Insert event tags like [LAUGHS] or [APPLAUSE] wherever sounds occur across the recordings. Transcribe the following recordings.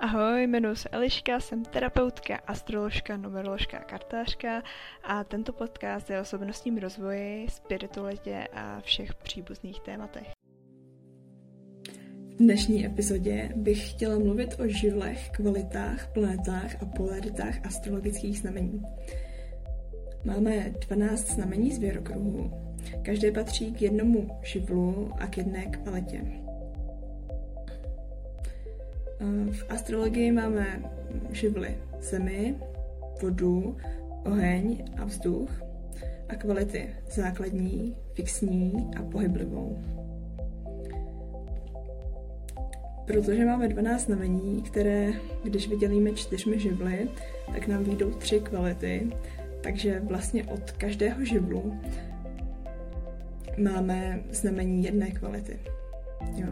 Ahoj, jmenuji se Eliška, jsem terapeutka, astroložka, numeroložka a kartářka a tento podcast je o osobnostním rozvoji, spiritualitě a všech příbuzných tématech. V dnešní epizodě bych chtěla mluvit o živlech, kvalitách, planetách a polaritách astrologických znamení. Máme 12 znamení z věrokruhu. Každé patří k jednomu živlu a k jedné kvalitě. V astrologii máme živly zemi, vodu, oheň a vzduch a kvality základní, fixní a pohyblivou. Protože máme 12 znamení, které, když vydělíme čtyřmi živly, tak nám vyjdou tři kvality, takže vlastně od každého živlu máme znamení jedné kvality. Jo.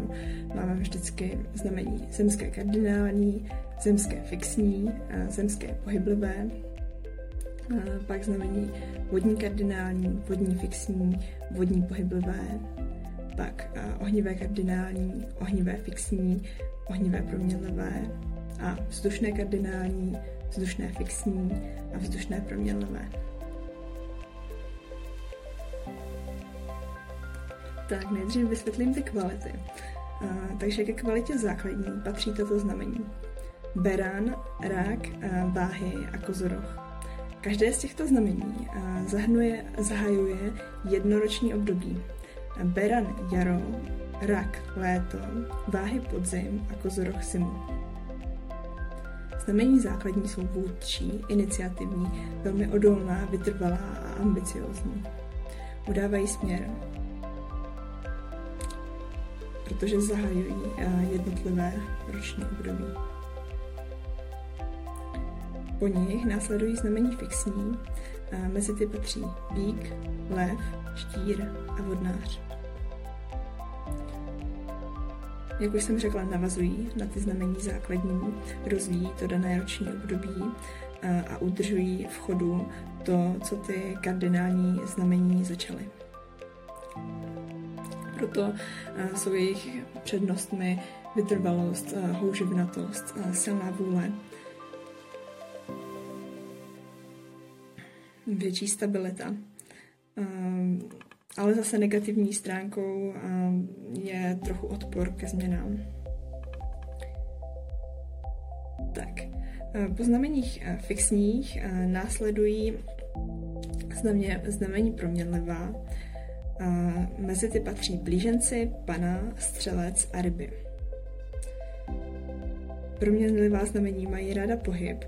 Máme vždycky znamení zemské kardinální, zemské fixní, zemské pohyblivé, pak znamení vodní kardinální, vodní fixní, vodní pohyblivé, pak ohnivé kardinální, ohnivé fixní, ohnivé proměnlivé a vzdušné kardinální, vzdušné fixní a vzdušné proměnlivé. Tak nejdřív vysvětlím ty kvality. Uh, takže ke kvalitě základní patří tato znamení. Beran, rák, uh, váhy a kozoroch. Každé z těchto znamení uh, zahrnuje, zahajuje jednoroční období. Beran jaro, rak léto, váhy podzim a kozoroch zimu. Znamení základní jsou vůdčí, iniciativní, velmi odolná, vytrvalá a ambiciozní. Udávají směr, protože zahajují eh, jednotlivé roční období. Po nich následují znamení fixní, mezi ty patří bík, lev, štír a vodnář. Jak už jsem řekla, navazují na ty znamení základní, rozvíjí to dané roční období eh, a udržují v chodu to, co ty kardinální znamení začaly. Proto eh, jsou jejich přednostmi vytrvalost, eh, houževnatost, eh, silná vůle, větší stabilita. Ale zase negativní stránkou je trochu odpor ke změnám. Tak, po znameních fixních následují znamení proměnlivá, mezi ty patří blíženci, pana, střelec a ryby. Proměnlivá znamení mají ráda pohyb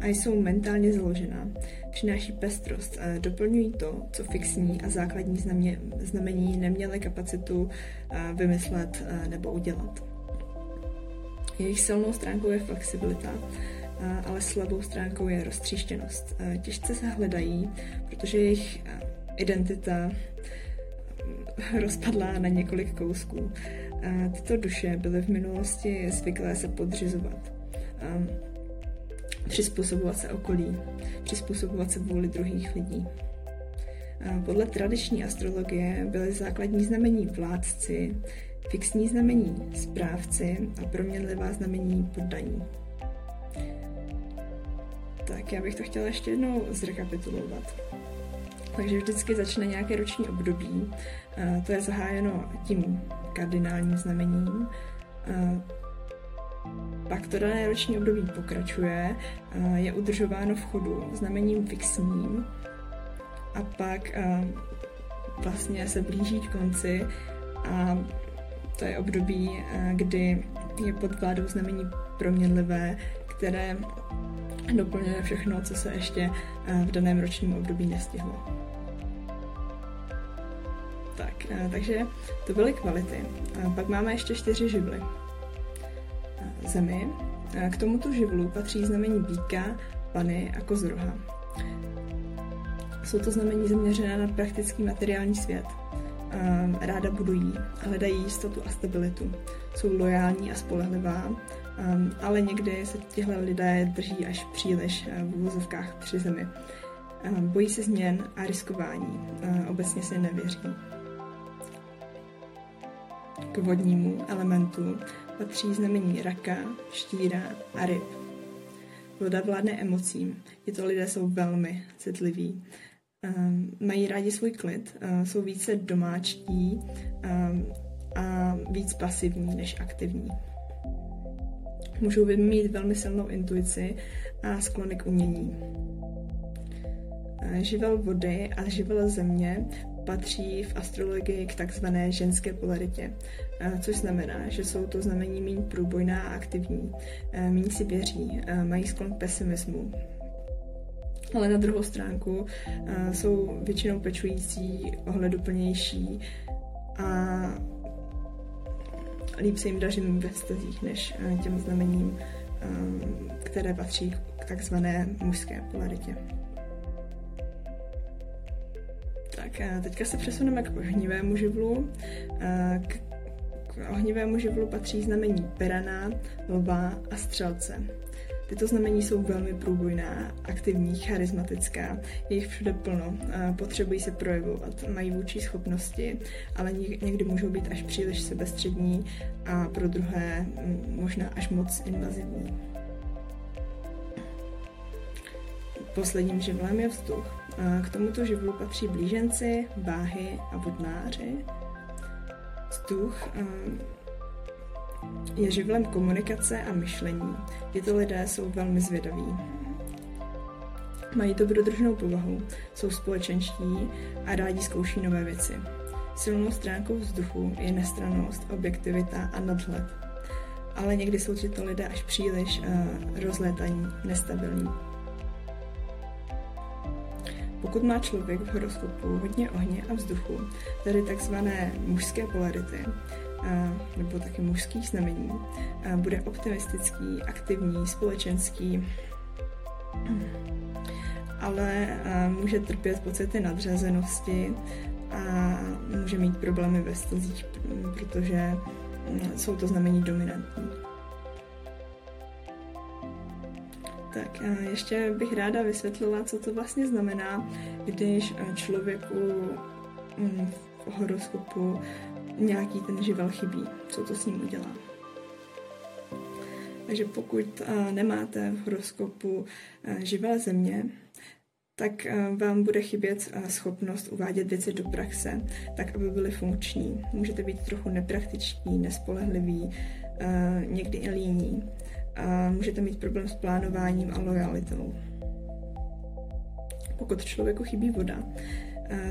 a jsou mentálně založená. Přináší pestrost doplňují to, co fixní a základní znamení neměly kapacitu vymyslet nebo udělat. Jejich silnou stránkou je flexibilita, ale slabou stránkou je roztříštěnost. Těžce se hledají, protože jejich identita rozpadla na několik kousků. A tyto duše byly v minulosti zvyklé se podřizovat, a přizpůsobovat se okolí, přizpůsobovat se vůli druhých lidí. A podle tradiční astrologie byly základní znamení vládci, fixní znamení správci a proměnlivá znamení poddaní. Tak já bych to chtěla ještě jednou zrekapitulovat. Takže vždycky začne nějaké roční období. To je zahájeno tím kardinálním znamením. Pak to dané roční období pokračuje, je udržováno v chodu znamením fixním a pak vlastně se blíží k konci a to je období, kdy je pod vládou znamení proměnlivé, které doplňuje všechno, co se ještě v daném ročním období nestihlo. Tak, eh, takže to byly kvality. Pak máme ještě čtyři živly. Eh, zemi. Eh, k tomuto živlu patří znamení býka, pany a kozroha. Jsou to znamení zaměřené na praktický materiální svět. Ráda budují, hledají jistotu a stabilitu. Jsou lojální a spolehlivá, ale někdy se tihle lidé drží až příliš v úvozovkách při zemi. Bojí se změn a riskování. Obecně si nevěří. K vodnímu elementu patří znamení raka, štíra a ryb. Voda vládne emocím. Tyto lidé jsou velmi citliví. Um, mají rádi svůj klid, uh, jsou více domáčtí um, a víc pasivní než aktivní. Můžou mít velmi silnou intuici a sklony k umění. Živel vody a živel země patří v astrologii k takzvané ženské polaritě, což znamená, že jsou to znamení méně průbojná a aktivní, méně si věří, mají sklon k pesimismu, ale na druhou stránku jsou většinou pečující, ohleduplnější a líp se jim daří ve vztazích než těm znamením, které patří k takzvané mužské polaritě. Tak a teďka se přesuneme k ohnivému živlu. K, k ohnivému živlu patří znamení Perana, Lva a Střelce. Tyto znamení jsou velmi průbojná, aktivní, charismatická, je jich všude plno, potřebují se projevovat, mají vůči schopnosti, ale někdy můžou být až příliš sebestřední a pro druhé možná až moc invazivní. Posledním živlem je vzduch. K tomuto živlu patří blíženci, váhy a vodnáři. Vzduch je živlem komunikace a myšlení. Tyto lidé jsou velmi zvědaví. Mají dobrodružnou povahu, jsou společenští a rádi zkouší nové věci. Silnou stránkou vzduchu je nestranost, objektivita a nadhled. Ale někdy jsou tyto lidé až příliš uh, rozlétaní, nestabilní. Pokud má člověk v horoskopu hodně ohně a vzduchu, tedy takzvané mužské polarity, nebo taky mužských znamení, bude optimistický, aktivní, společenský, ale může trpět pocity nadřazenosti a může mít problémy ve stazích, protože jsou to znamení dominantní. Tak ještě bych ráda vysvětlila, co to vlastně znamená, když člověku mm, v horoskopu nějaký ten živel chybí, co to s ním udělá. Takže pokud nemáte v horoskopu živel země, tak vám bude chybět schopnost uvádět věci do praxe, tak aby byly funkční. Můžete být trochu nepraktičtí, nespolehliví, někdy i líní a můžete mít problém s plánováním a lojalitou. Pokud člověku chybí voda,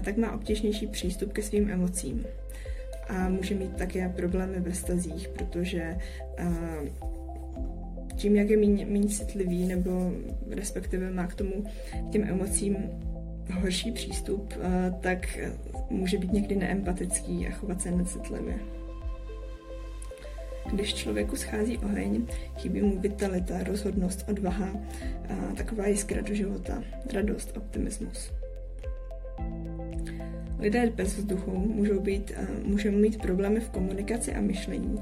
tak má obtížnější přístup ke svým emocím a může mít také problémy ve stazích, protože tím, jak je méně citlivý, nebo respektive má k tomu, k těm emocím horší přístup, tak může být někdy neempatický a chovat se necitlivě. Když člověku schází oheň, chybí mu vitalita, rozhodnost, odvaha, a taková jiskra do života, radost, optimismus. Lidé bez vzduchu můžou, být, můžou mít problémy v komunikaci a myšlení.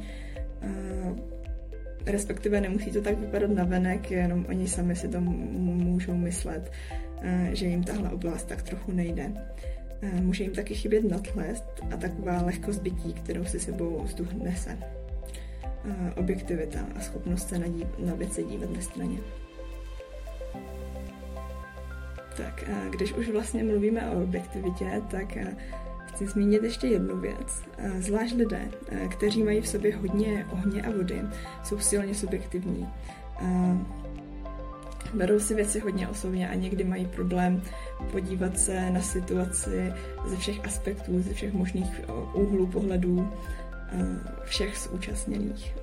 Respektive nemusí to tak vypadat na venek, jenom oni sami si to můžou myslet, že jim tahle oblast tak trochu nejde. Může jim taky chybět nadhled a taková lehkost bytí, kterou si sebou vzduch nese objektivita a schopnost se na, dí, na věci dívat nestranně. Tak a když už vlastně mluvíme o objektivitě, tak chci zmínit ještě jednu věc. Zvlášť lidé, kteří mají v sobě hodně ohně a vody, jsou silně subjektivní. Berou si věci hodně osobně a někdy mají problém podívat se na situaci ze všech aspektů, ze všech možných úhlů pohledů všech zúčastněných.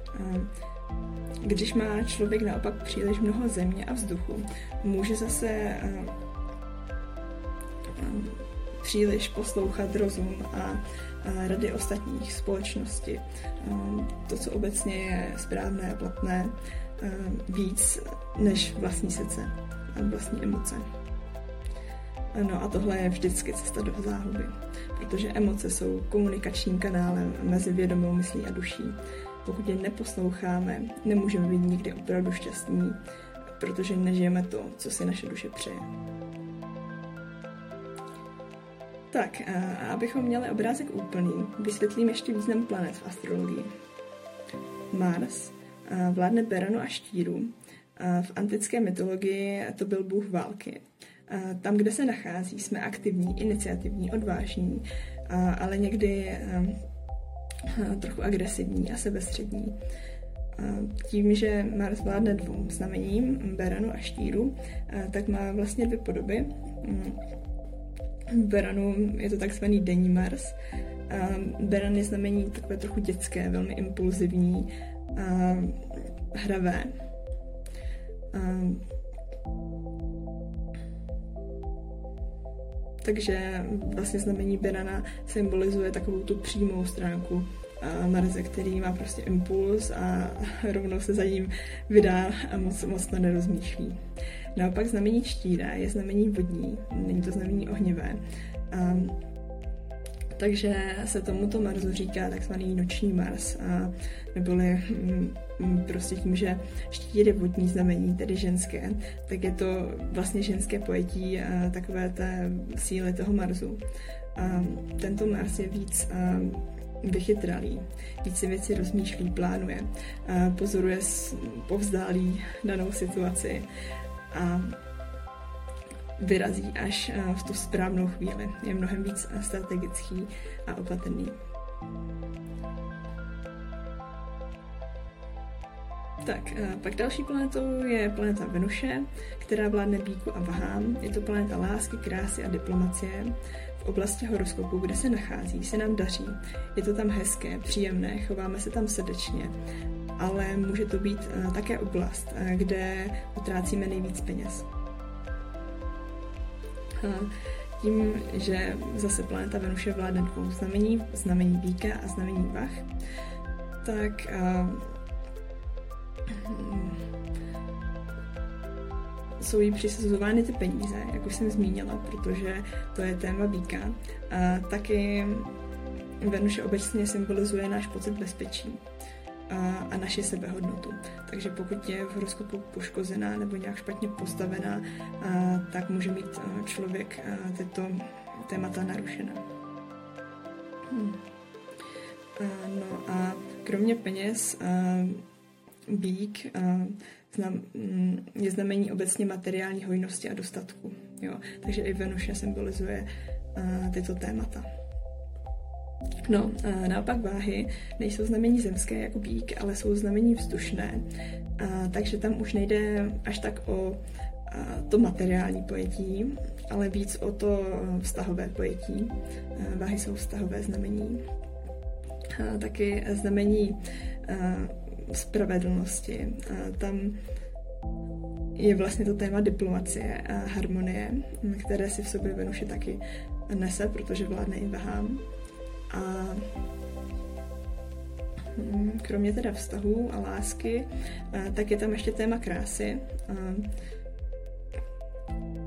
Když má člověk naopak příliš mnoho země a vzduchu, může zase příliš poslouchat rozum a rady ostatních společnosti. To, co obecně je správné a platné, víc než vlastní srdce a vlastní emoce. No a tohle je vždycky cesta do záhuby, protože emoce jsou komunikačním kanálem mezi vědomou myslí a duší. Pokud je neposloucháme, nemůžeme být nikdy opravdu šťastní, protože nežijeme to, co si naše duše přeje. Tak, a abychom měli obrázek úplný, vysvětlím ještě význam planet v astrologii. Mars vládne Beranu a Štíru. V antické mytologii to byl bůh války. Tam, kde se nachází, jsme aktivní, iniciativní, odvážní, ale někdy trochu agresivní a sebestřední. Tím, že Mars vládne dvou znamením, Beranu a Štíru, tak má vlastně dvě podoby. Beranu je to takzvaný denní Mars. Beran je znamení takové trochu dětské, velmi impulzivní, hravé. Takže vlastně znamení Berana symbolizuje takovou tu přímou stránku Marze, který má prostě impuls a [LAUGHS] rovnou se za ním vydá a moc, moc to nerozmýšlí. Naopak znamení štíra je znamení vodní, není to znamení ohnivé. Um, takže se tomuto Marsu říká takzvaný noční Mars, a, neboli mm, prostě tím, že štír je vodní znamení, tedy ženské, tak je to vlastně ženské pojetí a, takové té síly toho Marsu. A, tento Mars je víc a, vychytralý, více věci rozmýšlí, plánuje, a pozoruje povzdálí danou situaci a vyrazí až eh, v tu správnou chvíli. Je mnohem víc eh, strategický a opatrný. Tak, eh, pak další planetou je planeta Venuše, která vládne bíku a vahám. Je to planeta lásky, krásy a diplomacie. V oblasti horoskopu, kde se nachází, se nám daří. Je to tam hezké, příjemné, chováme se tam srdečně. Ale může to být také oblast, kde utrácíme nejvíc peněz tím, že zase planeta Venuše vládne dvou znamení, znamení Víka a znamení Vach, tak uh, jsou jí přisazovány ty peníze, jak už jsem zmínila, protože to je téma Víka. A taky Venuše obecně symbolizuje náš pocit bezpečí a, a naši sebehodnotu. Takže pokud je v horoskopu poškozená nebo nějak špatně postavená, a, tak může mít člověk a, tyto témata narušená. Hmm. A, no a kromě peněz a, bík mm, je znamení obecně materiální hojnosti a dostatku. Jo? Takže i Venuše symbolizuje tyto témata. No, naopak váhy nejsou znamení zemské jako bík, ale jsou znamení vzdušné. Takže tam už nejde až tak o to materiální pojetí, ale víc o to vztahové pojetí. Váhy jsou vztahové znamení. Taky znamení spravedlnosti. A, tam je vlastně to téma diplomacie a harmonie, které si v sobě Venuše taky nese, protože vládne i vahám. A hm, kromě teda vztahů a lásky, tak je tam ještě téma krásy.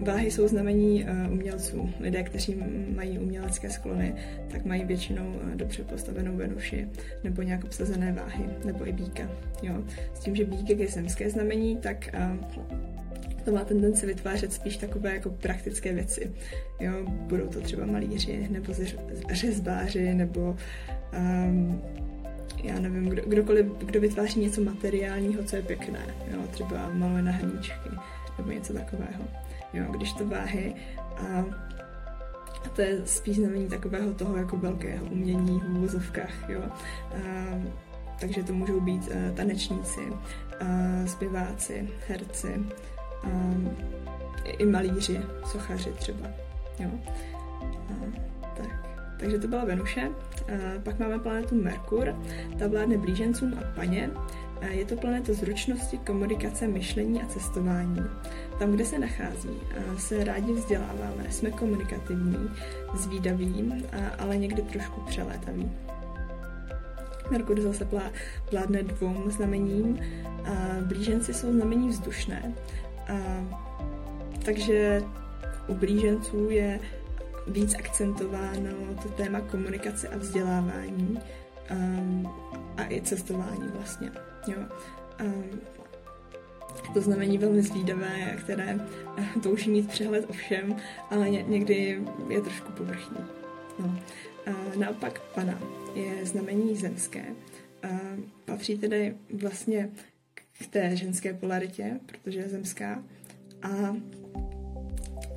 Váhy jsou znamení umělců. Lidé, kteří mají umělecké sklony, tak mají většinou dobře postavenou Venuši nebo nějak obsazené váhy, nebo i bíka. Jo. S tím, že bík je zemské znamení, tak to má tendenci vytvářet spíš takové jako praktické věci. Jo, budou to třeba malíři, nebo řezbáři, nebo um, já nevím, kdo, kdokoliv, kdo vytváří něco materiálního, co je pěkné. Jo, třeba maluje na hníčky, nebo něco takového. Jo, když to váhy a a to je spíš znamení takového toho jako velkého umění v úvozovkách, jo. A, takže to můžou být uh, tanečníci, uh, zpěváci, herci, um, i malíři, sochaři třeba. Jo. Uh, tak. Takže to byla Venuše. Uh, pak máme planetu Merkur. Ta vládne blížencům a paně. Je to planeta zručnosti, komunikace, myšlení a cestování. Tam, kde se nachází, se rádi vzděláváme, jsme komunikativní, zvídaví, ale někdy trošku přelétaví. Merkur zase vládne dvou znamením. Blíženci jsou znamení vzdušné takže u blíženců je víc akcentováno to téma komunikace a vzdělávání a i cestování vlastně. Jo. Um, to znamení velmi zvídavé, které eh, touží mít přehled o všem, ale někdy je trošku povrchní. No. A naopak pana je znamení zemské. A patří tedy vlastně k té ženské polaritě, protože je zemská. A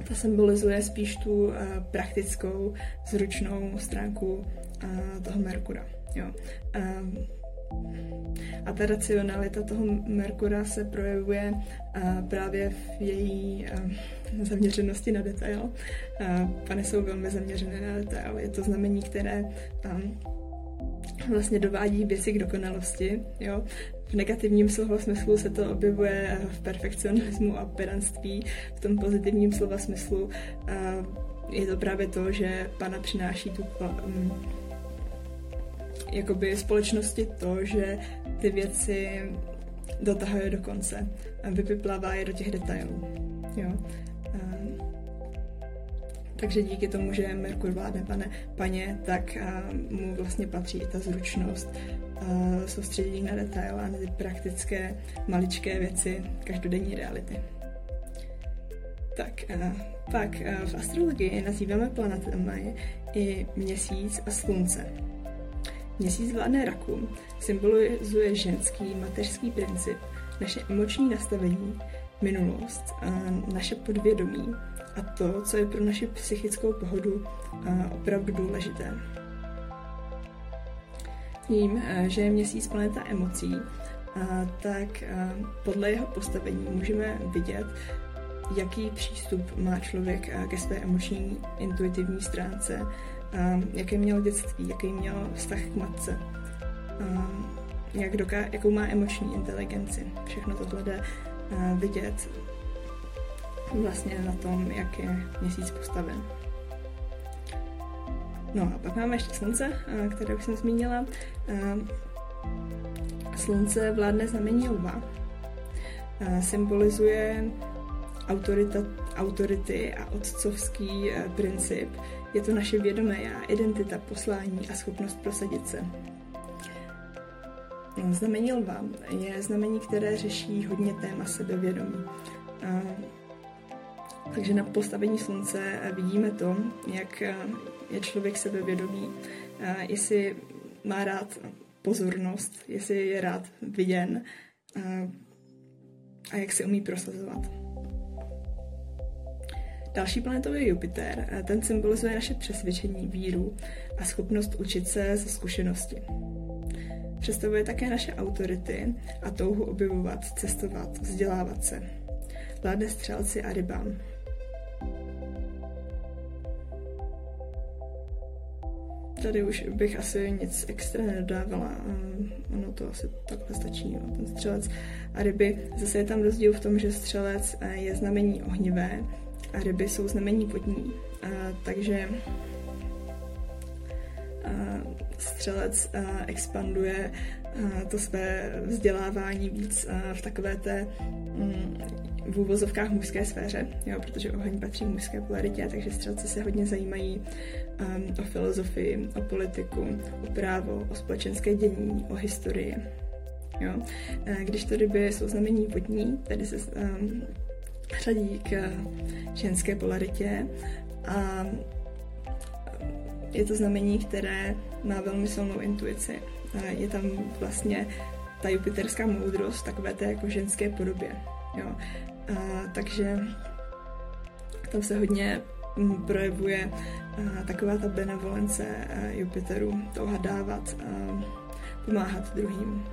ta symbolizuje spíš tu uh, praktickou, zručnou stránku uh, toho Merkura. Jo. Um, a ta racionalita toho Merkura se projevuje uh, právě v její uh, zaměřenosti na detail. Uh, Pany jsou velmi zaměřené na detail. Je to znamení, které vlastně dovádí věci k dokonalosti. Jo? V negativním slova smyslu se to objevuje v perfekcionismu a pedantství, v tom pozitivním slova smyslu je to právě to, že pana přináší tu jakoby společnosti to, že ty věci dotahuje do konce a vypiplává je do těch detailů. Jo. Takže díky tomu, že Merkur vládne pane, paně, tak mu vlastně patří i ta zručnost, soustředění na detail a na ty praktické, maličké věci každodenní reality. Tak, pak v astrologii nazýváme planetami i měsíc a slunce. Měsíc vládne raku symbolizuje ženský mateřský princip, naše emoční nastavení, minulost, naše podvědomí a to, co je pro naši psychickou pohodu opravdu důležité. Tím, že je měsíc planeta emocí, tak podle jeho postavení můžeme vidět, jaký přístup má člověk ke své emoční intuitivní stránce, jaké měl dětství, jaký měl vztah k matce, jak doká- jakou má emoční inteligenci. Všechno tohle jde vidět vlastně na tom, jak je měsíc postaven. No a pak máme ještě slunce, které už jsem zmínila. Slunce vládne znamení lva. Symbolizuje autorita, autority a otcovský princip. Je to naše vědomé já, identita, poslání a schopnost prosadit se. Znamení lva je znamení, které řeší hodně téma sebevědomí. Takže na postavení slunce vidíme to, jak je člověk sebevědomý, jestli má rád pozornost, jestli je rád viděn a jak se umí prosazovat. Další planetou je Jupiter. Ten symbolizuje naše přesvědčení, víru a schopnost učit se ze zkušenosti. Představuje také naše autority a touhu objevovat, cestovat, vzdělávat se. Vládne střelci a rybám. Tady už bych asi nic extra nedodávala. Ono to asi takhle stačí. Jo. Ten střelec a ryby. Zase je tam rozdíl v tom, že střelec eh, je znamení ohnivé a ryby jsou znamení vodní. Takže střelec expanduje to své vzdělávání víc v takové té mm, v úvozovkách mužské sféře, jo, protože oheň patří mužské polaritě, takže střelci se hodně zajímají um, o filozofii, o politiku, o právo, o společenské dění, o historii. Jo. Když to ryby jsou znamení vodní, tedy se um, řadí k ženské polaritě a je to znamení, které má velmi silnou intuici. Je tam vlastně ta jupiterská moudrost takové té jako ženské podobě. Jo. A, takže tam se hodně mm, projevuje a, taková ta benevolence a, Jupiteru, touha dávat a pomáhat druhým.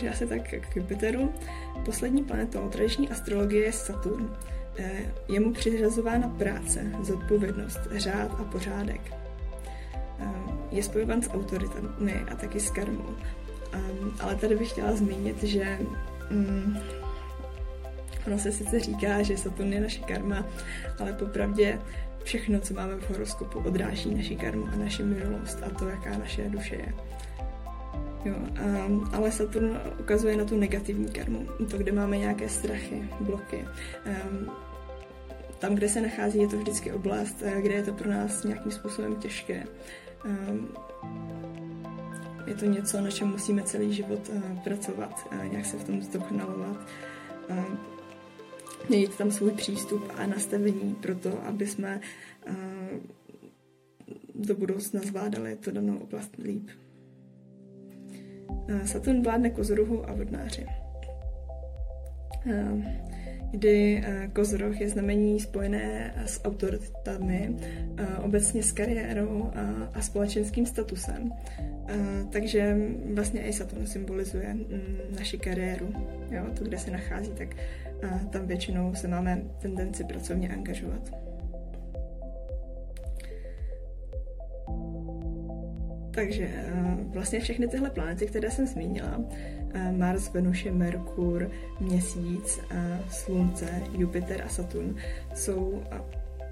Takže asi tak k Jupiteru. Poslední planetou tradiční astrologie je Saturn. Eh, je mu přiřazována práce, zodpovědnost, řád a pořádek. Eh, je spojován s autoritami a taky s karmou. Eh, ale tady bych chtěla zmínit, že mm, ono se sice říká, že Saturn je naše karma, ale popravdě všechno, co máme v horoskopu, odráží naši karmu a naši minulost a to, jaká naše duše je. Jo, um, ale Saturn ukazuje na tu negativní karmu, to, kde máme nějaké strachy, bloky. Um, tam, kde se nachází, je to vždycky oblast, kde je to pro nás nějakým způsobem těžké. Um, je to něco, na čem musíme celý život pracovat, nějak se v tom zdokonalovat. Mějít tam svůj přístup a nastavení pro to, aby jsme do budoucna zvládali tu danou oblast líp. Saturn vládne kozoruhu a vodnáři kdy eh, kozoroh je znamení spojené s autoritami, eh, obecně s kariérou a společenským statusem. Eh, takže vlastně i Saturn symbolizuje mm, naši kariéru. Jo, to, kde se nachází, tak tam většinou se máme tendenci pracovně angažovat. Takže vlastně všechny tyhle planety, které jsem zmínila, Mars, Venuše, Merkur, Měsíc, Slunce, Jupiter a Saturn jsou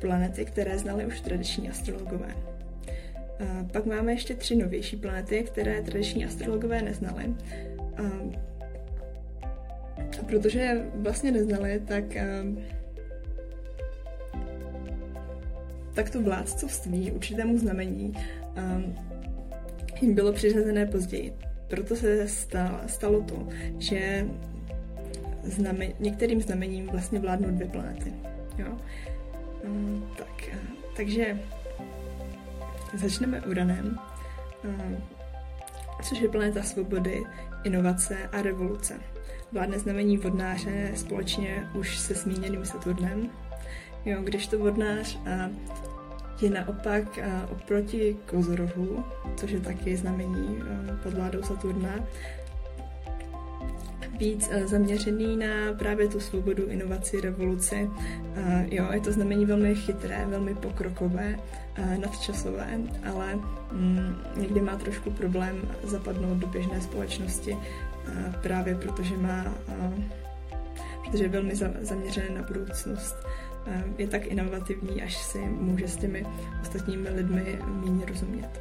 planety, které znali už tradiční astrologové. Pak máme ještě tři novější planety, které tradiční astrologové neznali. A protože je vlastně neznali, tak tak to vládcovství určitému znamení jim bylo přiřazené později proto se stalo, to, že znamen, některým znamením vlastně vládnou dvě planety. Jo? Um, tak, uh, takže začneme Uranem, uh, což je planeta svobody, inovace a revoluce. Vládne znamení vodnáře společně už se zmíněným Saturnem. Jo, když to vodnář uh, je naopak oproti Kozorohu, což je taky znamení pod vládou Saturna, víc zaměřený na právě tu svobodu, inovaci, revoluci. Jo, je to znamení velmi chytré, velmi pokrokové, nadčasové, ale mm, někdy má trošku problém zapadnout do běžné společnosti právě protože má protože je velmi zaměřené na budoucnost je tak inovativní, až si může s těmi ostatními lidmi méně rozumět.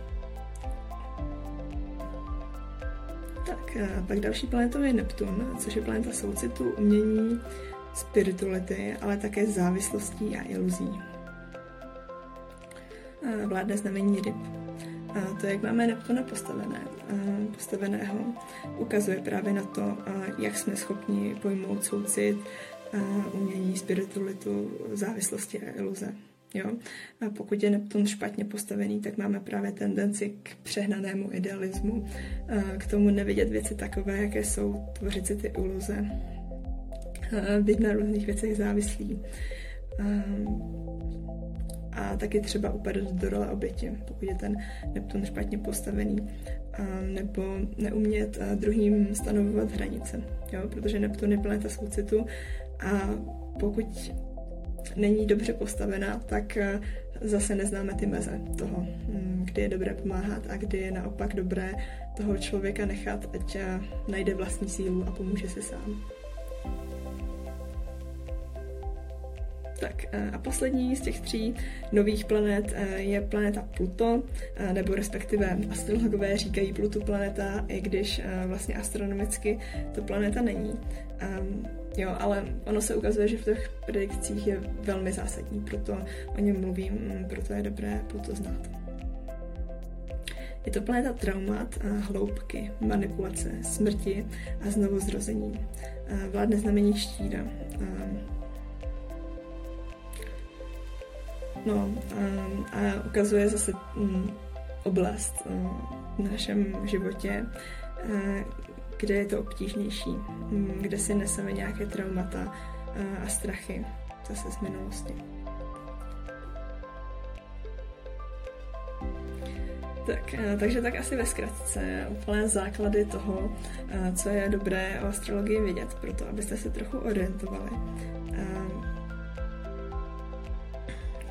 Tak, pak další planetou je Neptun, což je planeta soucitu, umění, spirituality, ale také závislostí a iluzí. Vládne znamení ryb. A to, jak máme Neptuna postavené, postaveného, ukazuje právě na to, jak jsme schopni pojmout soucit, umění, spiritualitu, závislosti a iluze. Jo? A pokud je Neptun špatně postavený, tak máme právě tendenci k přehnanému idealismu, k tomu nevidět věci takové, jaké jsou, tvořit si ty iluze, být na různých věcech závislý. A taky třeba upadat do role oběti, pokud je ten Neptun špatně postavený, nebo neumět druhým stanovovat hranice, jo? protože Neptun je planeta soucitu a pokud není dobře postavená, tak eh, zase neznáme ty meze toho, mm, kdy je dobré pomáhat a kdy je naopak dobré toho člověka nechat, ať eh, najde vlastní sílu a pomůže si sám. Tak eh, a poslední z těch tří nových planet je planeta Pluto, nebo respektive astrologové říkají Pluto planeta, i když vlastně astronomicky to planeta není. Ehm, Jo, ale ono se ukazuje, že v těch predikcích je velmi zásadní, proto o něm mluvím, mm, proto je dobré Pluto znát. Je to planeta traumat, hloubky, manipulace, smrti a znovu zrození. Vládne znamení štíra. No a ukazuje zase mm, oblast v našem životě, kde je to obtížnější, mm, kde si neseme nějaké traumata a strachy zase z minulosti. Tak, takže tak asi ve zkratce úplné základy toho, co je dobré o astrologii vědět, proto abyste se trochu orientovali.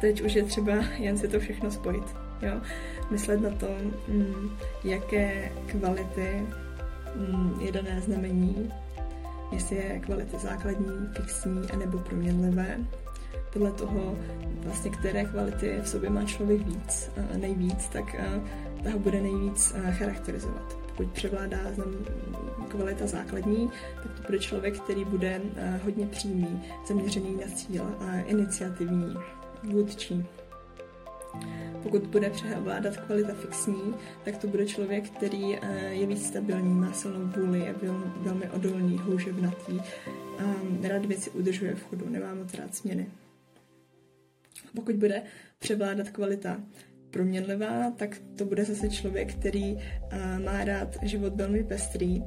Teď už je třeba jen si to všechno spojit. Jo? Myslet na to, mm, jaké kvality Mm, je dané znamení, jestli je kvality základní, fixní anebo proměnlivé. Podle toho, vlastně, které kvality v sobě má člověk víc, nejvíc, tak ta ho bude nejvíc charakterizovat. Pokud převládá kvalita základní, tak to bude člověk, který bude hodně přímý, zaměřený na cíl, iniciativní, vůdčí. Pokud bude převládat kvalita fixní, tak to bude člověk, který eh, je víc stabilní, má silnou vůli, je velmi odolný, houževnatý, rád věci udržuje v chodu, nemá moc rád směny. Pokud bude převládat kvalita proměnlivá, tak to bude zase člověk, který má rád život velmi pestrý,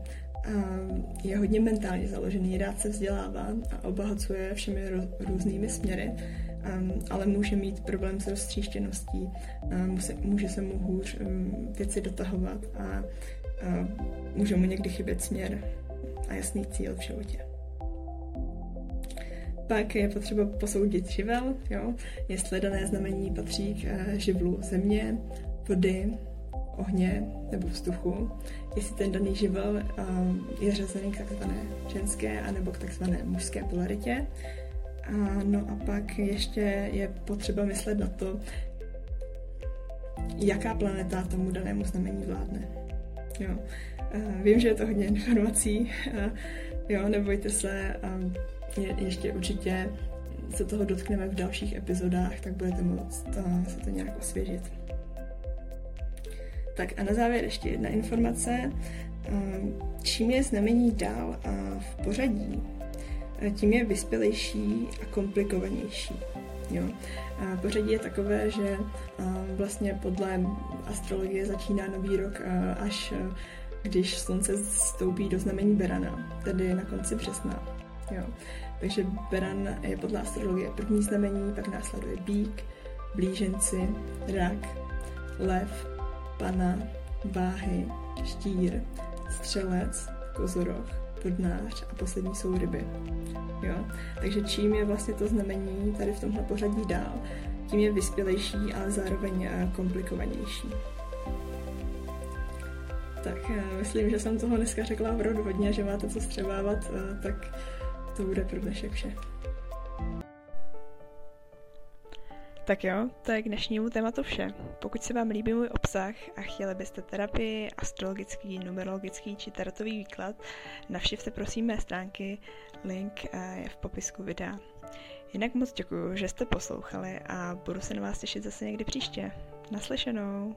je hodně mentálně založený, rád se vzdělává a obohacuje všemi různými směry um, ale může mít problém s roztříštěností, um, může se mu hůř um, věci dotahovat a uh, může mu někdy chybět směr a jasný cíl v životě. Pak je potřeba posoudit živel, jo? jestli dané znamení patří k uh, živlu země, vody, ohně nebo vzduchu, jestli ten daný živel je řazený k takzvané ženské anebo k takzvané mužské polaritě, a no a pak ještě je potřeba myslet na to, jaká planeta tomu danému znamení vládne. Jo. Vím, že je to hodně informací, [LAUGHS] jo, nebojte se, je, ještě určitě se toho dotkneme v dalších epizodách, tak budete moct se to nějak osvěžit. Tak a na závěr ještě jedna informace. Čím je znamení dál v pořadí, tím je vyspělejší a komplikovanější. Jo. A pořadí je takové, že vlastně podle astrologie začíná nový rok až když slunce stoupí do znamení Berana, tedy na konci března. Jo. Takže Beran je podle astrologie první znamení, pak následuje bík, blíženci, rak, lev, pana, váhy, štír, střelec, kozoroch, vodnář a poslední jsou ryby. Jo? Takže čím je vlastně to znamení tady v tomhle pořadí dál, tím je vyspělejší, ale zároveň komplikovanější. Tak eh, myslím, že jsem toho dneska řekla opravdu hodně, že máte co střebávat, eh, tak to bude pro dnešek vše. Tak jo, to je k dnešnímu tématu vše. Pokud se vám líbí můj obsah a chtěli byste terapii, astrologický, numerologický či tarotový výklad, navštivte prosím mé stránky, link eh, je v popisku videa. Jinak moc děkuji, že jste poslouchali a budu se na vás těšit zase někdy příště. Naslyšenou!